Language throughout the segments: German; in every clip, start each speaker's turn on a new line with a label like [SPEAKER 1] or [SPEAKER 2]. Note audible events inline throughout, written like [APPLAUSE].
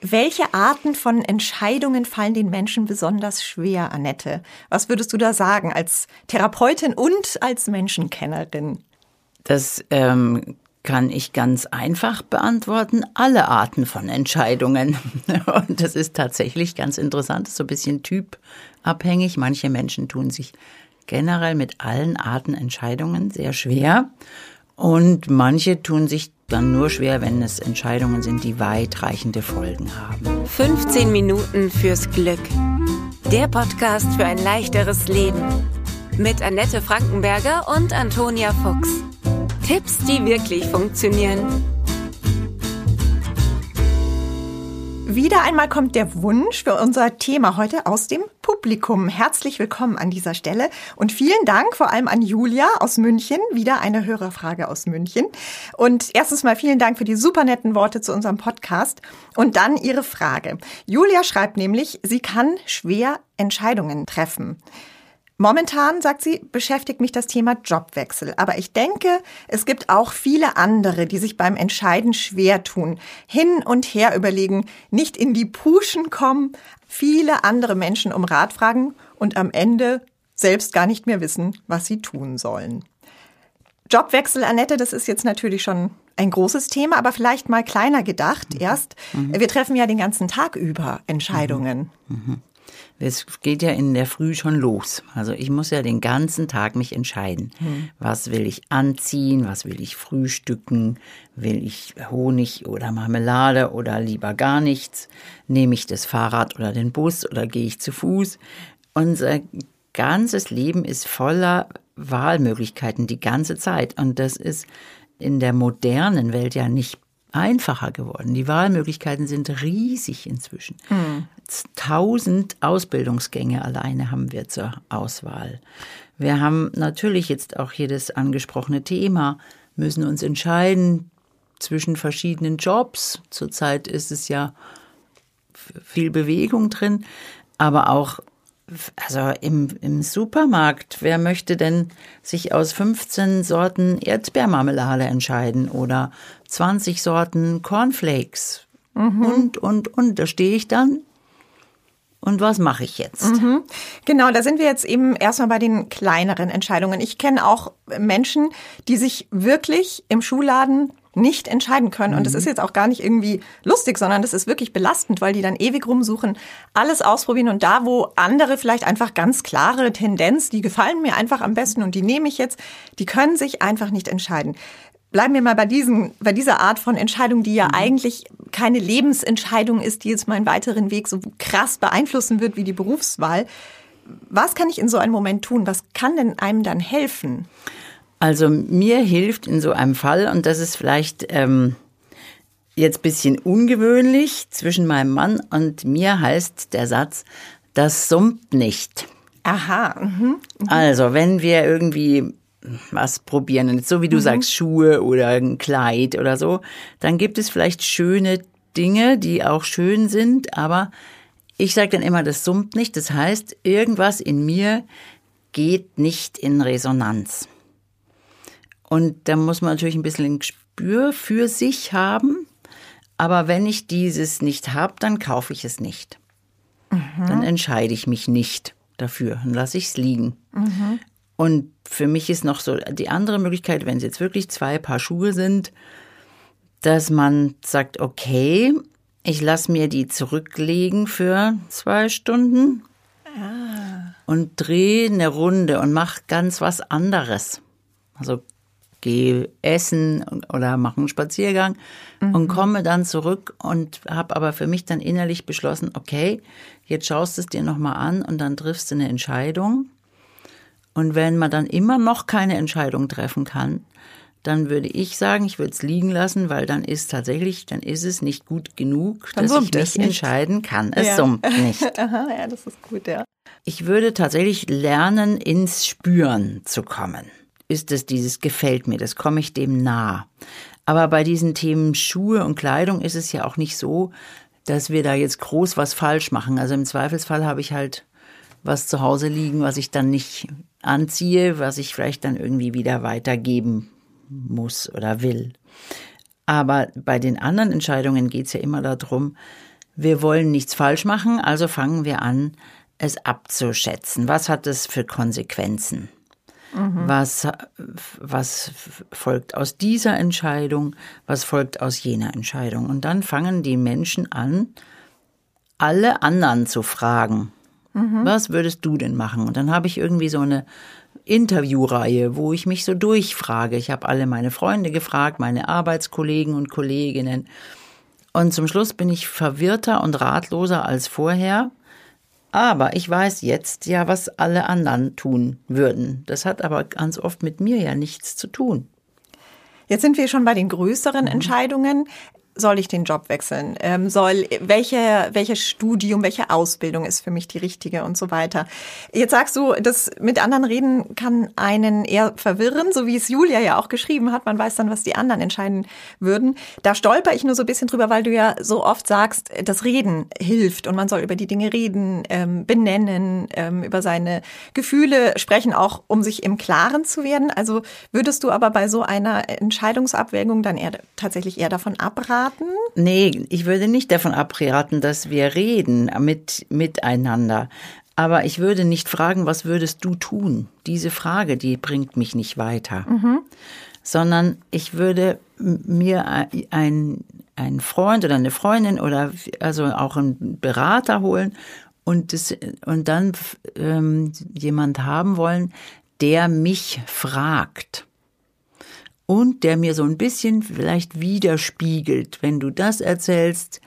[SPEAKER 1] Welche Arten von Entscheidungen fallen den Menschen besonders schwer, Annette? Was würdest du da sagen als Therapeutin und als Menschenkennerin?
[SPEAKER 2] Das ähm, kann ich ganz einfach beantworten. Alle Arten von Entscheidungen. [LAUGHS] Und das ist tatsächlich ganz interessant, so ein bisschen typabhängig. Manche Menschen tun sich generell mit allen Arten Entscheidungen sehr schwer. Und manche tun sich dann nur schwer, wenn es Entscheidungen sind, die weitreichende Folgen haben.
[SPEAKER 3] 15 Minuten fürs Glück. Der Podcast für ein leichteres Leben. Mit Annette Frankenberger und Antonia Fuchs. Tipps, die wirklich funktionieren.
[SPEAKER 1] Wieder einmal kommt der Wunsch für unser Thema heute aus dem Publikum. Herzlich willkommen an dieser Stelle und vielen Dank vor allem an Julia aus München. Wieder eine Hörerfrage aus München. Und erstens mal vielen Dank für die super netten Worte zu unserem Podcast. Und dann ihre Frage. Julia schreibt nämlich, sie kann schwer Entscheidungen treffen. Momentan, sagt sie, beschäftigt mich das Thema Jobwechsel. Aber ich denke, es gibt auch viele andere, die sich beim Entscheiden schwer tun, hin und her überlegen, nicht in die Puschen kommen, viele andere Menschen um Rat fragen und am Ende selbst gar nicht mehr wissen, was sie tun sollen. Jobwechsel, Annette, das ist jetzt natürlich schon ein großes Thema, aber vielleicht mal kleiner gedacht mhm. erst. Mhm. Wir treffen ja den ganzen Tag über Entscheidungen. Mhm.
[SPEAKER 2] Es geht ja in der Früh schon los. Also ich muss ja den ganzen Tag mich entscheiden. Hm. Was will ich anziehen? Was will ich frühstücken? Will ich Honig oder Marmelade oder lieber gar nichts? Nehme ich das Fahrrad oder den Bus oder gehe ich zu Fuß? Unser ganzes Leben ist voller Wahlmöglichkeiten die ganze Zeit. Und das ist in der modernen Welt ja nicht einfacher geworden. Die Wahlmöglichkeiten sind riesig inzwischen. Mhm. Tausend Ausbildungsgänge alleine haben wir zur Auswahl. Wir haben natürlich jetzt auch jedes angesprochene Thema, müssen uns entscheiden zwischen verschiedenen Jobs. Zurzeit ist es ja viel Bewegung drin, aber auch also im, im Supermarkt, wer möchte denn sich aus 15 Sorten Erdbeermarmelade entscheiden oder 20 Sorten Cornflakes? Mhm. Und, und, und, da stehe ich dann. Und was mache ich jetzt? Mhm.
[SPEAKER 1] Genau, da sind wir jetzt eben erstmal bei den kleineren Entscheidungen. Ich kenne auch Menschen, die sich wirklich im Schuhladen nicht entscheiden können. Und das mhm. ist jetzt auch gar nicht irgendwie lustig, sondern das ist wirklich belastend, weil die dann ewig rumsuchen, alles ausprobieren und da, wo andere vielleicht einfach ganz klare Tendenz, die gefallen mir einfach am besten und die nehme ich jetzt, die können sich einfach nicht entscheiden. Bleiben wir mal bei diesen, bei dieser Art von Entscheidung, die ja mhm. eigentlich keine Lebensentscheidung ist, die jetzt meinen weiteren Weg so krass beeinflussen wird wie die Berufswahl. Was kann ich in so einem Moment tun? Was kann denn einem dann helfen?
[SPEAKER 2] Also mir hilft in so einem Fall, und das ist vielleicht ähm, jetzt bisschen ungewöhnlich, zwischen meinem Mann und mir heißt der Satz, das summt nicht.
[SPEAKER 1] Aha. Mhm.
[SPEAKER 2] Mhm. Also wenn wir irgendwie was probieren, so wie du mhm. sagst, Schuhe oder ein Kleid oder so, dann gibt es vielleicht schöne Dinge, die auch schön sind, aber ich sage dann immer, das summt nicht. Das heißt, irgendwas in mir geht nicht in Resonanz. Und da muss man natürlich ein bisschen ein Gespür für sich haben. Aber wenn ich dieses nicht habe, dann kaufe ich es nicht. Mhm. Dann entscheide ich mich nicht dafür und lasse ich es liegen. Mhm. Und für mich ist noch so die andere Möglichkeit, wenn es jetzt wirklich zwei Paar Schuhe sind, dass man sagt, okay, ich lasse mir die zurücklegen für zwei Stunden ah. und drehe eine Runde und mache ganz was anderes. Also gehe essen oder mache einen Spaziergang mhm. und komme dann zurück und habe aber für mich dann innerlich beschlossen, okay, jetzt schaust du es dir nochmal an und dann triffst du eine Entscheidung. Und wenn man dann immer noch keine Entscheidung treffen kann, dann würde ich sagen, ich würde es liegen lassen, weil dann ist tatsächlich, dann ist es nicht gut genug, dann dass ich mich entscheiden kann. Es ja. summt nicht. [LAUGHS]
[SPEAKER 1] Aha, ja, das ist gut, ja.
[SPEAKER 2] Ich würde tatsächlich lernen, ins Spüren zu kommen ist es dieses gefällt mir, das komme ich dem nah. Aber bei diesen Themen Schuhe und Kleidung ist es ja auch nicht so, dass wir da jetzt groß was falsch machen. Also im Zweifelsfall habe ich halt was zu Hause liegen, was ich dann nicht anziehe, was ich vielleicht dann irgendwie wieder weitergeben muss oder will. Aber bei den anderen Entscheidungen geht es ja immer darum, wir wollen nichts falsch machen, also fangen wir an, es abzuschätzen. Was hat es für Konsequenzen? Mhm. Was, was folgt aus dieser Entscheidung? Was folgt aus jener Entscheidung? Und dann fangen die Menschen an, alle anderen zu fragen. Mhm. Was würdest du denn machen? Und dann habe ich irgendwie so eine Interviewreihe, wo ich mich so durchfrage. Ich habe alle meine Freunde gefragt, meine Arbeitskollegen und Kolleginnen. Und zum Schluss bin ich verwirrter und ratloser als vorher. Aber ich weiß jetzt ja, was alle anderen tun würden. Das hat aber ganz oft mit mir ja nichts zu tun.
[SPEAKER 1] Jetzt sind wir schon bei den größeren mhm. Entscheidungen soll ich den Job wechseln? Ähm, soll welche welches Studium, welche Ausbildung ist für mich die richtige und so weiter? Jetzt sagst du, das mit anderen reden kann einen eher verwirren, so wie es Julia ja auch geschrieben hat. Man weiß dann, was die anderen entscheiden würden. Da stolper ich nur so ein bisschen drüber, weil du ja so oft sagst, das Reden hilft und man soll über die Dinge reden, ähm, benennen, ähm, über seine Gefühle sprechen, auch um sich im Klaren zu werden. Also würdest du aber bei so einer Entscheidungsabwägung dann eher tatsächlich eher davon abraten? Abraten?
[SPEAKER 2] Nee, ich würde nicht davon abraten, dass wir reden mit, miteinander. Aber ich würde nicht fragen, was würdest du tun? Diese Frage, die bringt mich nicht weiter. Mhm. Sondern ich würde mir ein, ein Freund oder eine Freundin oder also auch einen Berater holen und, das, und dann ähm, jemand haben wollen, der mich fragt und der mir so ein bisschen vielleicht widerspiegelt. Wenn du das erzählst,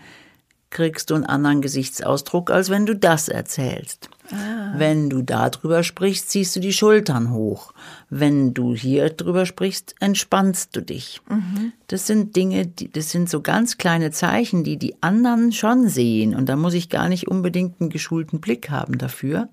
[SPEAKER 2] kriegst du einen anderen Gesichtsausdruck, als wenn du das erzählst. Ah. Wenn du darüber sprichst, ziehst du die Schultern hoch. Wenn du hier drüber sprichst, entspannst du dich. Mhm. Das sind Dinge, die, das sind so ganz kleine Zeichen, die die anderen schon sehen. Und da muss ich gar nicht unbedingt einen geschulten Blick haben dafür.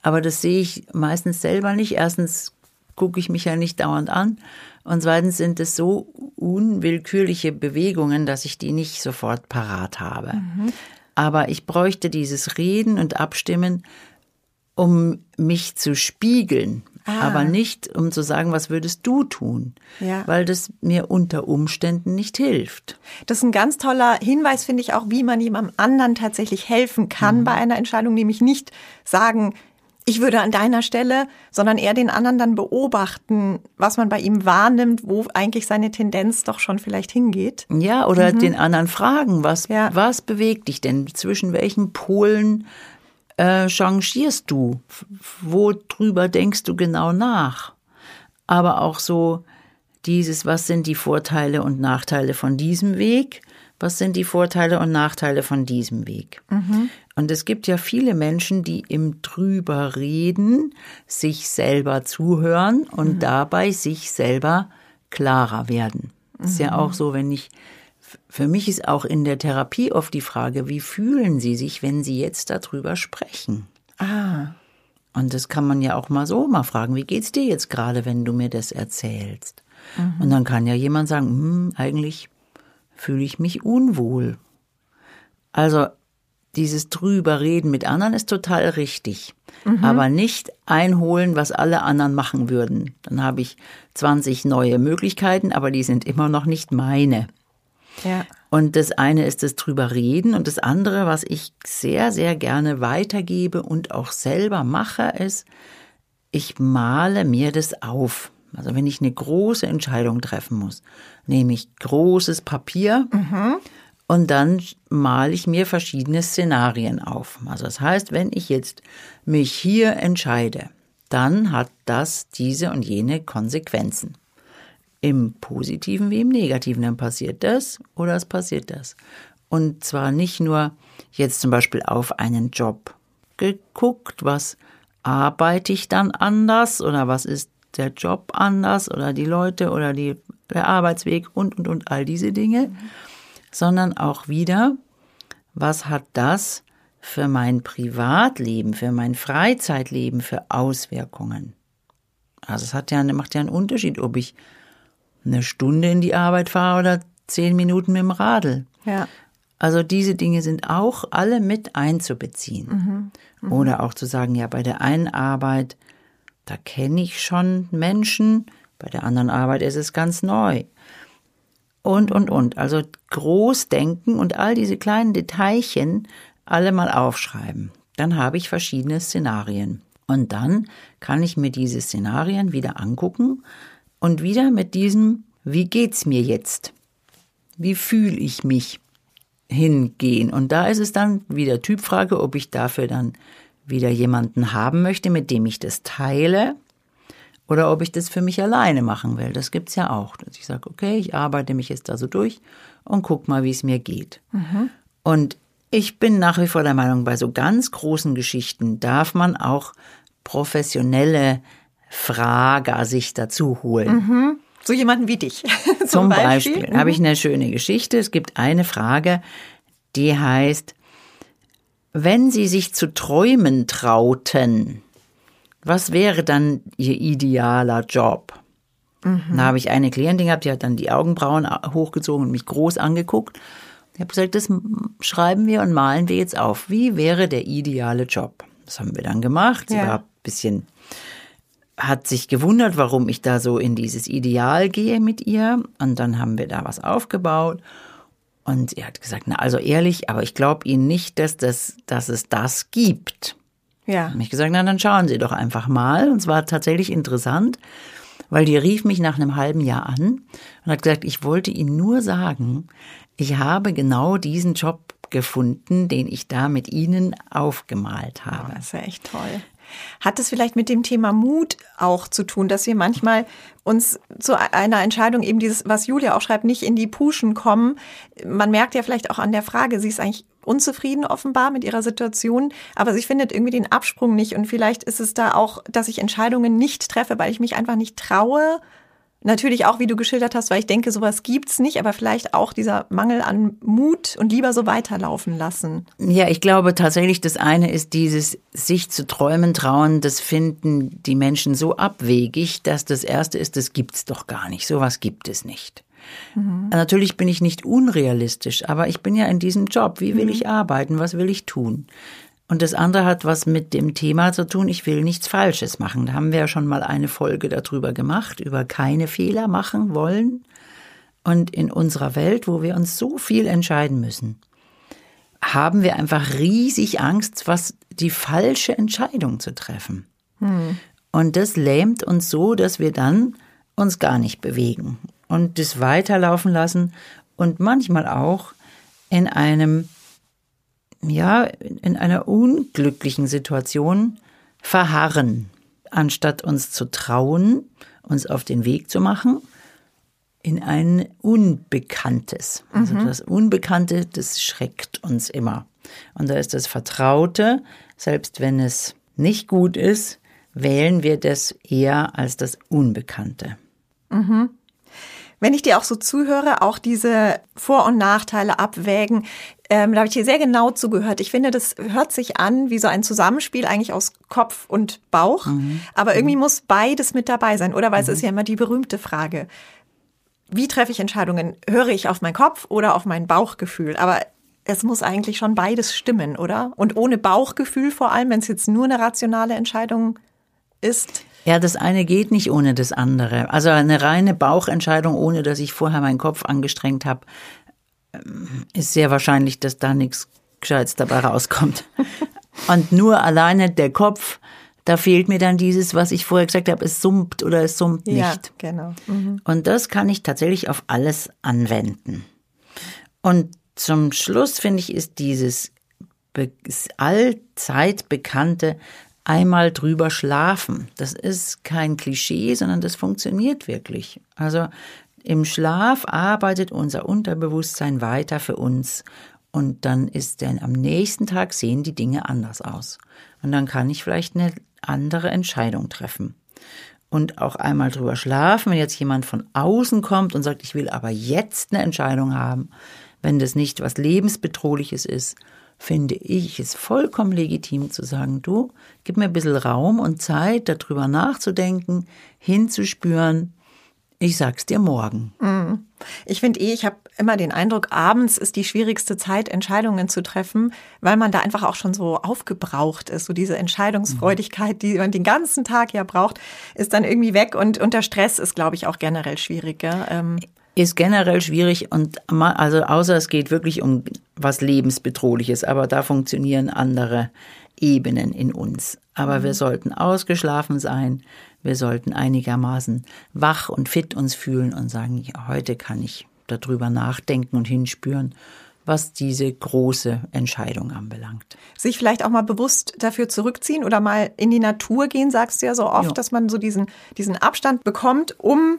[SPEAKER 2] Aber das sehe ich meistens selber nicht. Erstens gucke ich mich ja nicht dauernd an. Und zweitens sind es so unwillkürliche Bewegungen, dass ich die nicht sofort parat habe. Mhm. Aber ich bräuchte dieses Reden und Abstimmen, um mich zu spiegeln. Ah. Aber nicht, um zu sagen, was würdest du tun? Ja. Weil das mir unter Umständen nicht hilft.
[SPEAKER 1] Das ist ein ganz toller Hinweis, finde ich auch, wie man jemandem anderen tatsächlich helfen kann mhm. bei einer Entscheidung, nämlich nicht sagen, ich würde an deiner Stelle, sondern eher den anderen dann beobachten, was man bei ihm wahrnimmt, wo eigentlich seine Tendenz doch schon vielleicht hingeht.
[SPEAKER 2] Ja, oder mhm. den anderen fragen, was, ja. was bewegt dich denn? Zwischen welchen Polen äh, changierst du? Wo drüber denkst du genau nach? Aber auch so dieses, was sind die Vorteile und Nachteile von diesem Weg? Was sind die Vorteile und Nachteile von diesem Weg? Mhm. Und es gibt ja viele Menschen, die im drüber reden, sich selber zuhören und mhm. dabei sich selber klarer werden. Mhm. Ist ja mhm. auch so, wenn ich, für mich ist auch in der Therapie oft die Frage, wie fühlen Sie sich, wenn Sie jetzt darüber sprechen? Ah. Und das kann man ja auch mal so mal fragen, wie geht's dir jetzt gerade, wenn du mir das erzählst? Mhm. Und dann kann ja jemand sagen, hm, eigentlich fühle ich mich unwohl. Also dieses drüber reden mit anderen ist total richtig. Mhm. Aber nicht einholen, was alle anderen machen würden. Dann habe ich 20 neue Möglichkeiten, aber die sind immer noch nicht meine. Ja. Und das eine ist das drüber reden und das andere, was ich sehr, sehr gerne weitergebe und auch selber mache, ist, ich male mir das auf. Also wenn ich eine große Entscheidung treffen muss, nehme ich großes Papier mhm. Und dann male ich mir verschiedene Szenarien auf. Also das heißt, wenn ich jetzt mich hier entscheide, dann hat das diese und jene Konsequenzen. Im positiven wie im negativen. Dann passiert das oder es passiert das. Und zwar nicht nur jetzt zum Beispiel auf einen Job geguckt, was arbeite ich dann anders oder was ist der Job anders oder die Leute oder die, der Arbeitsweg und, und, und all diese Dinge. Mhm sondern auch wieder, was hat das für mein Privatleben, für mein Freizeitleben für Auswirkungen? Also es hat ja, macht ja einen Unterschied, ob ich eine Stunde in die Arbeit fahre oder zehn Minuten mit dem Radl. Ja. Also diese Dinge sind auch alle mit einzubeziehen. Mhm. Mhm. Oder auch zu sagen, ja, bei der einen Arbeit, da kenne ich schon Menschen, bei der anderen Arbeit ist es ganz neu. und, und, und. Also groß denken und all diese kleinen Detailchen alle mal aufschreiben. Dann habe ich verschiedene Szenarien. Und dann kann ich mir diese Szenarien wieder angucken und wieder mit diesem, wie geht's mir jetzt? Wie fühle ich mich? hingehen. Und da ist es dann wieder Typfrage, ob ich dafür dann wieder jemanden haben möchte, mit dem ich das teile oder ob ich das für mich alleine machen will. Das gibt's ja auch. Dass ich sage, okay, ich arbeite mich jetzt da so durch und guck mal, wie es mir geht. Mhm. Und ich bin nach wie vor der Meinung, bei so ganz großen Geschichten darf man auch professionelle Frager sich dazu holen.
[SPEAKER 1] Mhm. So jemanden wie dich. [LAUGHS]
[SPEAKER 2] Zum, Zum Beispiel, Beispiel mhm. habe ich eine schöne Geschichte. Es gibt eine Frage, die heißt, wenn Sie sich zu träumen trauten, was wäre dann Ihr idealer Job? Mhm. Da habe ich eine Klientin gehabt, die hat dann die Augenbrauen hochgezogen und mich groß angeguckt. Ich habe gesagt, das schreiben wir und malen wir jetzt auf. Wie wäre der ideale Job? Das haben wir dann gemacht. Sie ja. war ein bisschen, hat sich gewundert, warum ich da so in dieses Ideal gehe mit ihr. Und dann haben wir da was aufgebaut. Und er hat gesagt, na also ehrlich, aber ich glaube Ihnen nicht, dass, das, dass es das gibt. Ja. Habe ich gesagt, na dann schauen Sie doch einfach mal. Und es war tatsächlich interessant, weil die rief mich nach einem halben Jahr an und hat gesagt, ich wollte Ihnen nur sagen, ich habe genau diesen Job gefunden, den ich da mit Ihnen aufgemalt habe.
[SPEAKER 1] Oh, das ist ja echt toll. Hat es vielleicht mit dem Thema Mut auch zu tun, dass wir manchmal uns zu einer Entscheidung eben dieses, was Julia auch schreibt, nicht in die Puschen kommen? Man merkt ja vielleicht auch an der Frage, sie ist eigentlich unzufrieden offenbar mit ihrer Situation, aber sie findet irgendwie den Absprung nicht und vielleicht ist es da auch, dass ich Entscheidungen nicht treffe, weil ich mich einfach nicht traue, Natürlich auch, wie du geschildert hast, weil ich denke, sowas gibt's nicht, aber vielleicht auch dieser Mangel an Mut und lieber so weiterlaufen lassen.
[SPEAKER 2] Ja, ich glaube tatsächlich, das eine ist dieses sich zu träumen trauen, das finden die Menschen so abwegig, dass das erste ist, das gibt's doch gar nicht. Sowas gibt es nicht. Mhm. Natürlich bin ich nicht unrealistisch, aber ich bin ja in diesem Job. Wie will mhm. ich arbeiten? Was will ich tun? Und das andere hat was mit dem Thema zu tun, ich will nichts Falsches machen. Da haben wir ja schon mal eine Folge darüber gemacht, über keine Fehler machen wollen. Und in unserer Welt, wo wir uns so viel entscheiden müssen, haben wir einfach riesig Angst, was die falsche Entscheidung zu treffen. Hm. Und das lähmt uns so, dass wir dann uns gar nicht bewegen und das weiterlaufen lassen und manchmal auch in einem ja, in einer unglücklichen Situation verharren, anstatt uns zu trauen, uns auf den Weg zu machen in ein Unbekanntes. Also mhm. das Unbekannte, das schreckt uns immer. Und da ist das Vertraute, selbst wenn es nicht gut ist, wählen wir das eher als das Unbekannte.
[SPEAKER 1] Mhm. Wenn ich dir auch so zuhöre, auch diese Vor- und Nachteile abwägen, ähm, da habe ich dir sehr genau zugehört. Ich finde, das hört sich an wie so ein Zusammenspiel eigentlich aus Kopf und Bauch. Mhm. Aber irgendwie mhm. muss beides mit dabei sein, oder? Weil mhm. es ist ja immer die berühmte Frage. Wie treffe ich Entscheidungen? Höre ich auf meinen Kopf oder auf mein Bauchgefühl? Aber es muss eigentlich schon beides stimmen, oder? Und ohne Bauchgefühl vor allem, wenn es jetzt nur eine rationale Entscheidung ist.
[SPEAKER 2] Ja, das eine geht nicht ohne das andere. Also eine reine Bauchentscheidung, ohne dass ich vorher meinen Kopf angestrengt habe, ist sehr wahrscheinlich, dass da nichts Gescheites dabei rauskommt. [LAUGHS] Und nur alleine der Kopf, da fehlt mir dann dieses, was ich vorher gesagt habe, es summt oder es summt nicht. Ja,
[SPEAKER 1] genau. Mhm.
[SPEAKER 2] Und das kann ich tatsächlich auf alles anwenden. Und zum Schluss finde ich, ist dieses allzeit bekannte einmal drüber schlafen. Das ist kein Klischee, sondern das funktioniert wirklich. Also im Schlaf arbeitet unser Unterbewusstsein weiter für uns und dann ist dann am nächsten Tag sehen die Dinge anders aus. Und dann kann ich vielleicht eine andere Entscheidung treffen. Und auch einmal drüber schlafen, wenn jetzt jemand von außen kommt und sagt, ich will aber jetzt eine Entscheidung haben, wenn das nicht was lebensbedrohliches ist, finde ich es vollkommen legitim zu sagen, du, gib mir ein bisschen Raum und Zeit, darüber nachzudenken, hinzuspüren. Ich sag's dir morgen.
[SPEAKER 1] Mhm. Ich finde eh, ich habe immer den Eindruck, abends ist die schwierigste Zeit, Entscheidungen zu treffen, weil man da einfach auch schon so aufgebraucht ist. So diese Entscheidungsfreudigkeit, die man den ganzen Tag ja braucht, ist dann irgendwie weg und, der Stress ist, glaube ich, auch generell schwieriger. Ähm
[SPEAKER 2] ist generell schwierig und also außer es geht wirklich um was lebensbedrohliches, aber da funktionieren andere Ebenen in uns. Aber mhm. wir sollten ausgeschlafen sein, wir sollten einigermaßen wach und fit uns fühlen und sagen, ja, heute kann ich darüber nachdenken und hinspüren, was diese große Entscheidung anbelangt.
[SPEAKER 1] Sich vielleicht auch mal bewusst dafür zurückziehen oder mal in die Natur gehen, sagst du ja so oft, ja. dass man so diesen, diesen Abstand bekommt, um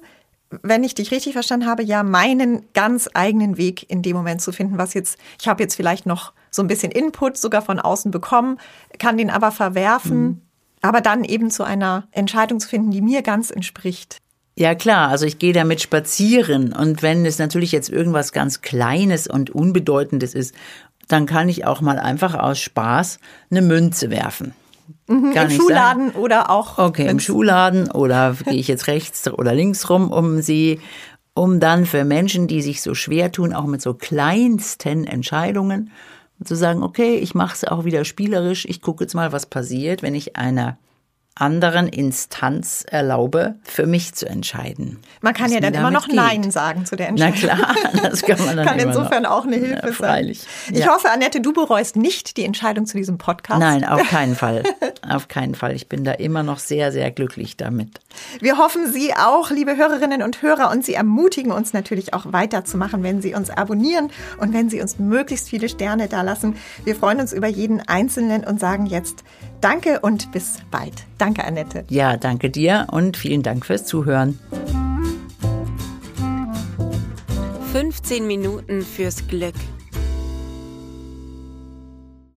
[SPEAKER 1] wenn ich dich richtig verstanden habe, ja meinen ganz eigenen Weg in dem Moment zu finden, was jetzt, ich habe jetzt vielleicht noch so ein bisschen Input sogar von außen bekommen, kann den aber verwerfen, mhm. Aber dann eben zu einer Entscheidung zu finden, die mir ganz entspricht.
[SPEAKER 2] Ja klar, also ich gehe damit spazieren und wenn es natürlich jetzt irgendwas ganz Kleines und Unbedeutendes ist, dann kann ich auch mal einfach aus Spaß eine Münze werfen.
[SPEAKER 1] Mhm, Im Schuhladen sein. oder auch.
[SPEAKER 2] Okay, im Schuhladen oder [LAUGHS] gehe ich jetzt rechts oder links rum um sie, um dann für Menschen, die sich so schwer tun, auch mit so kleinsten Entscheidungen, zu sagen, okay, ich mache es auch wieder spielerisch, ich gucke jetzt mal, was passiert, wenn ich einer anderen Instanz erlaube, für mich zu entscheiden.
[SPEAKER 1] Man kann ja dann immer noch geht. Nein sagen zu der Entscheidung.
[SPEAKER 2] Na klar, das kann man [LAUGHS] dann
[SPEAKER 1] Kann insofern
[SPEAKER 2] noch.
[SPEAKER 1] auch eine Hilfe
[SPEAKER 2] freilich.
[SPEAKER 1] sein. Ich ja. hoffe, Annette, du bereust nicht die Entscheidung zu diesem Podcast.
[SPEAKER 2] Nein, auf [LAUGHS] keinen Fall. auf keinen Fall. Ich bin da immer noch sehr, sehr glücklich damit.
[SPEAKER 1] Wir hoffen Sie auch, liebe Hörerinnen und Hörer, und Sie ermutigen uns natürlich auch weiterzumachen, wenn Sie uns abonnieren und wenn Sie uns möglichst viele Sterne da lassen. Wir freuen uns über jeden Einzelnen und sagen jetzt Danke und bis bald. Danke, Annette.
[SPEAKER 2] Ja, danke dir und vielen Dank fürs Zuhören.
[SPEAKER 3] 15 Minuten fürs Glück.